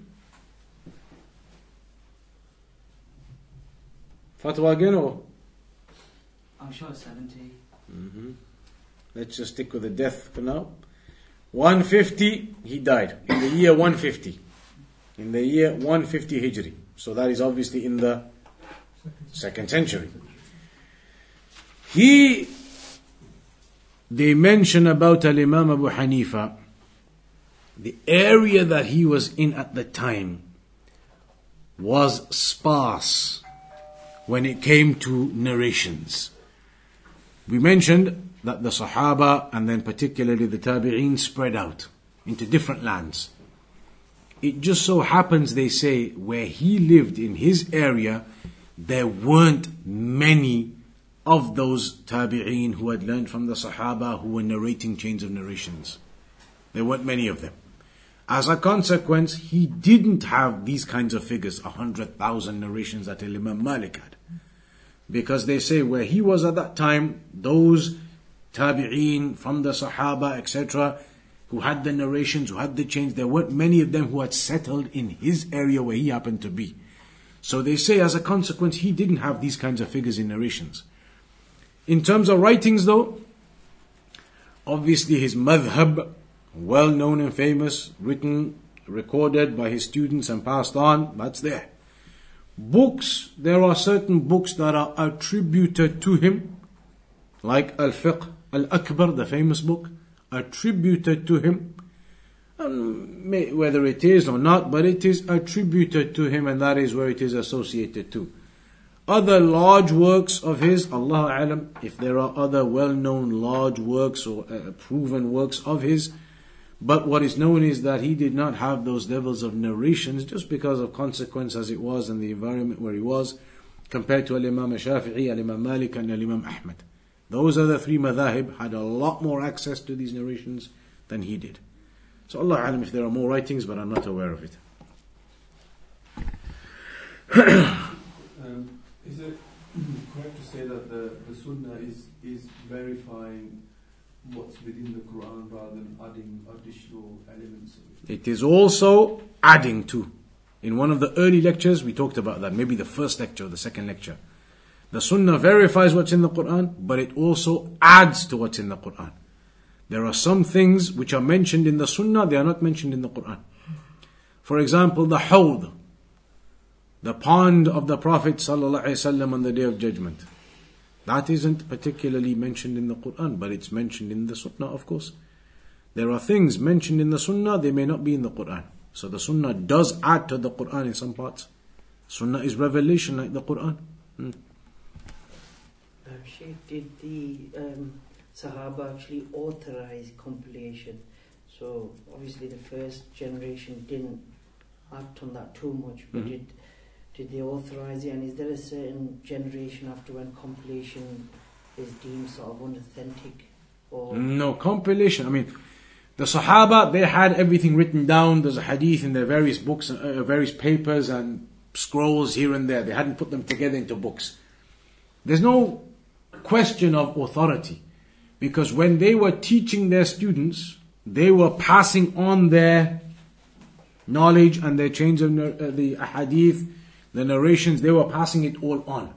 Fatwa again or? I'm sure 70. Mm-hmm. Let's just stick with the death for now. 150, he died in the year 150. In the year 150 Hijri. So that is obviously in the second century. He, they mention about Al Imam Abu Hanifa, the area that he was in at the time was sparse when it came to narrations. We mentioned that the Sahaba and then particularly the Tabi'een spread out into different lands. It just so happens, they say, where he lived in his area, there weren't many of those Tabi'een who had learned from the Sahaba who were narrating chains of narrations. There weren't many of them. As a consequence, he didn't have these kinds of figures, a hundred thousand narrations that Imam Malik had because they say where he was at that time, those tabi'een from the Sahaba, etc., who had the narrations, who had the chains, there weren't many of them who had settled in his area where he happened to be. So they say as a consequence, he didn't have these kinds of figures in narrations. In terms of writings though, obviously his madhab, well known and famous, written, recorded by his students and passed on, that's there. Books, there are certain books that are attributed to him, like Al Fiqh Al Akbar, the famous book, attributed to him. Um, whether it is or not, but it is attributed to him and that is where it is associated to. Other large works of his, Allah alam, if there are other well-known large works or uh, proven works of his, but what is known is that he did not have those levels of narrations just because of consequence as it was in the environment where he was, compared to Al-Imam Shafi'i, Al-Imam Malik and Al-Imam Ahmad. Those other three madhahib had a lot more access to these narrations than he did. So Allah alam if there are more writings, but I'm not aware of it. um, is it correct to say that the, the Sunnah is, is verifying what's within the Quran rather than adding additional elements? It is also adding to. In one of the early lectures, we talked about that, maybe the first lecture or the second lecture. The Sunnah verifies what's in the Quran, but it also adds to what's in the Quran. There are some things which are mentioned in the Sunnah, they are not mentioned in the Quran. For example, the Hawd, the pond of the Prophet ﷺ on the Day of Judgment. That isn't particularly mentioned in the Quran, but it's mentioned in the Sunnah, of course. There are things mentioned in the Sunnah, they may not be in the Quran. So the Sunnah does add to the Quran in some parts. Sunnah is revelation like the Quran. Hmm. Uh, Sheikh, did the um, Sahaba actually authorize compilation? So obviously the first generation didn't act on that too much, but mm-hmm. did did they authorize it? And is there a certain generation after when compilation is deemed sort of unauthentic? Or no compilation. I mean, the Sahaba they had everything written down. There's a hadith in their various books, uh, various papers and scrolls here and there. They hadn't put them together into books. There's no question of authority because when they were teaching their students, they were passing on their knowledge and their chains of uh, the hadith the narrations, they were passing it all on.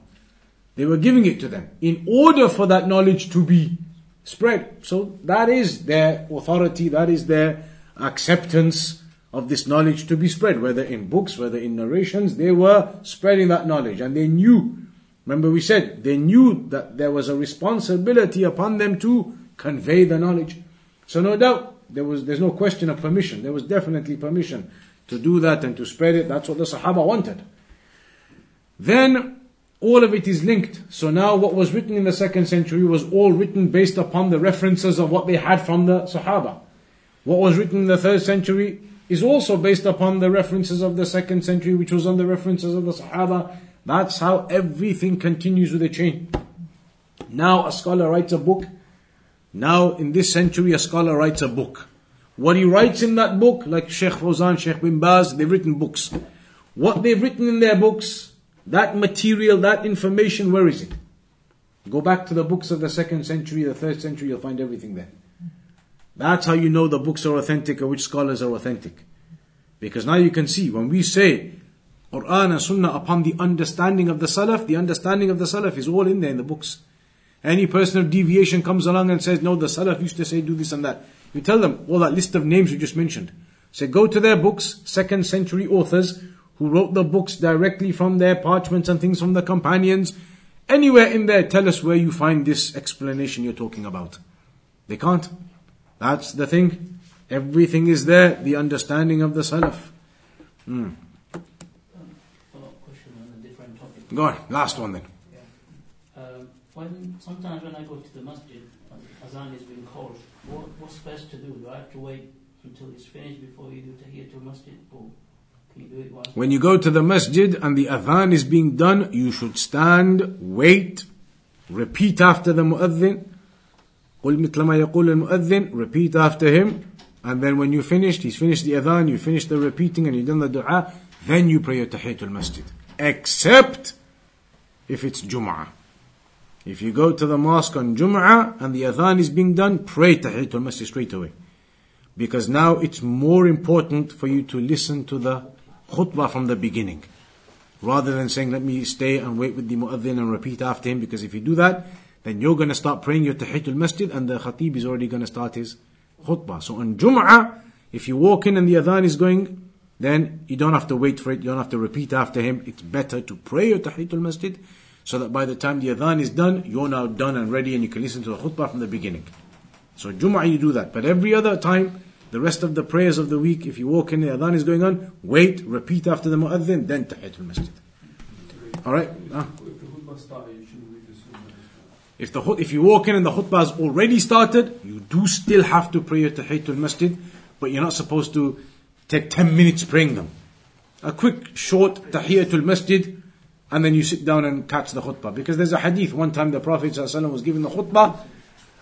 They were giving it to them in order for that knowledge to be spread. So that is their authority, that is their acceptance of this knowledge to be spread, whether in books, whether in narrations, they were spreading that knowledge and they knew. Remember we said they knew that there was a responsibility upon them to convey the knowledge. So no doubt there was there's no question of permission. There was definitely permission to do that and to spread it. That's what the Sahaba wanted. Then all of it is linked. So now what was written in the second century was all written based upon the references of what they had from the Sahaba. What was written in the third century is also based upon the references of the second century, which was on the references of the Sahaba. That's how everything continues with a chain. Now a scholar writes a book. Now in this century a scholar writes a book. What he writes in that book, like Sheikh Fawzan, Sheikh bin Baz, they've written books. What they've written in their books that material, that information, where is it? Go back to the books of the second century, the third century, you'll find everything there. That's how you know the books are authentic or which scholars are authentic. Because now you can see, when we say Quran and Sunnah upon the understanding of the Salaf, the understanding of the Salaf is all in there in the books. Any person of deviation comes along and says, no, the Salaf used to say do this and that. You tell them all that list of names you just mentioned. Say, go to their books, second century authors, who wrote the books directly from their parchments and things from the companions. Anywhere in there, tell us where you find this explanation you're talking about. They can't. That's the thing. Everything is there, the understanding of the Salaf. Hmm. Go on, last one then. Yeah. Um, when sometimes when I go to the masjid, azan is being called. What, what's best to do? Do I have to wait until it's finished before you do tahiyatul masjid, or when you go to the masjid and the adhan is being done, you should stand, wait, repeat after the muaddin. قل مثل ما يقول المؤذن repeat after him and then when you finished he's finished the adhan you finished the repeating and you've done the dua then you pray your tahiyatul masjid except if it's Jum'ah if you go to the mosque on Jum'ah and the adhan is being done pray tahiyatul masjid straight away because now it's more important for you to listen to the khutbah from the beginning. Rather than saying, let me stay and wait with the muaddin and repeat after him, because if you do that, then you're going to start praying your tahiyatul masjid and the khatib is already going to start his khutbah. So on Jum'ah, if you walk in and the adhan is going, then you don't have to wait for it, you don't have to repeat after him. It's better to pray your tahiyatul masjid so that by the time the adhan is done, you're now done and ready and you can listen to the khutbah from the beginning. So Jum'ah you do that. But every other time, the rest of the prayers of the week, if you walk in, the adhan is going on, wait, repeat after the mu'adhin, then tahiyatul masjid. Alright? Ah. If the if you walk in and the khutbah has already started, you do still have to pray your tahiyatul masjid, but you're not supposed to take 10 minutes praying them. A quick, short tahiyatul masjid, and then you sit down and catch the khutbah. Because there's a hadith, one time the Prophet ﷺ was giving the khutbah,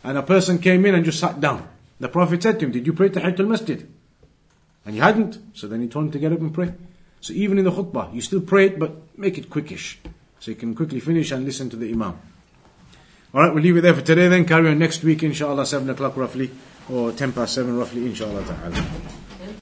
and a person came in and just sat down. The Prophet said to him, Did you pray tahiyatul masjid? And he hadn't, so then he told him to get up and pray. So even in the khutbah, you still pray it, but make it quickish. So you can quickly finish and listen to the Imam. Alright, we'll leave it there for today then. Carry on next week, inshallah, 7 o'clock roughly, or 10 past 7 roughly, inshallah ta'ala.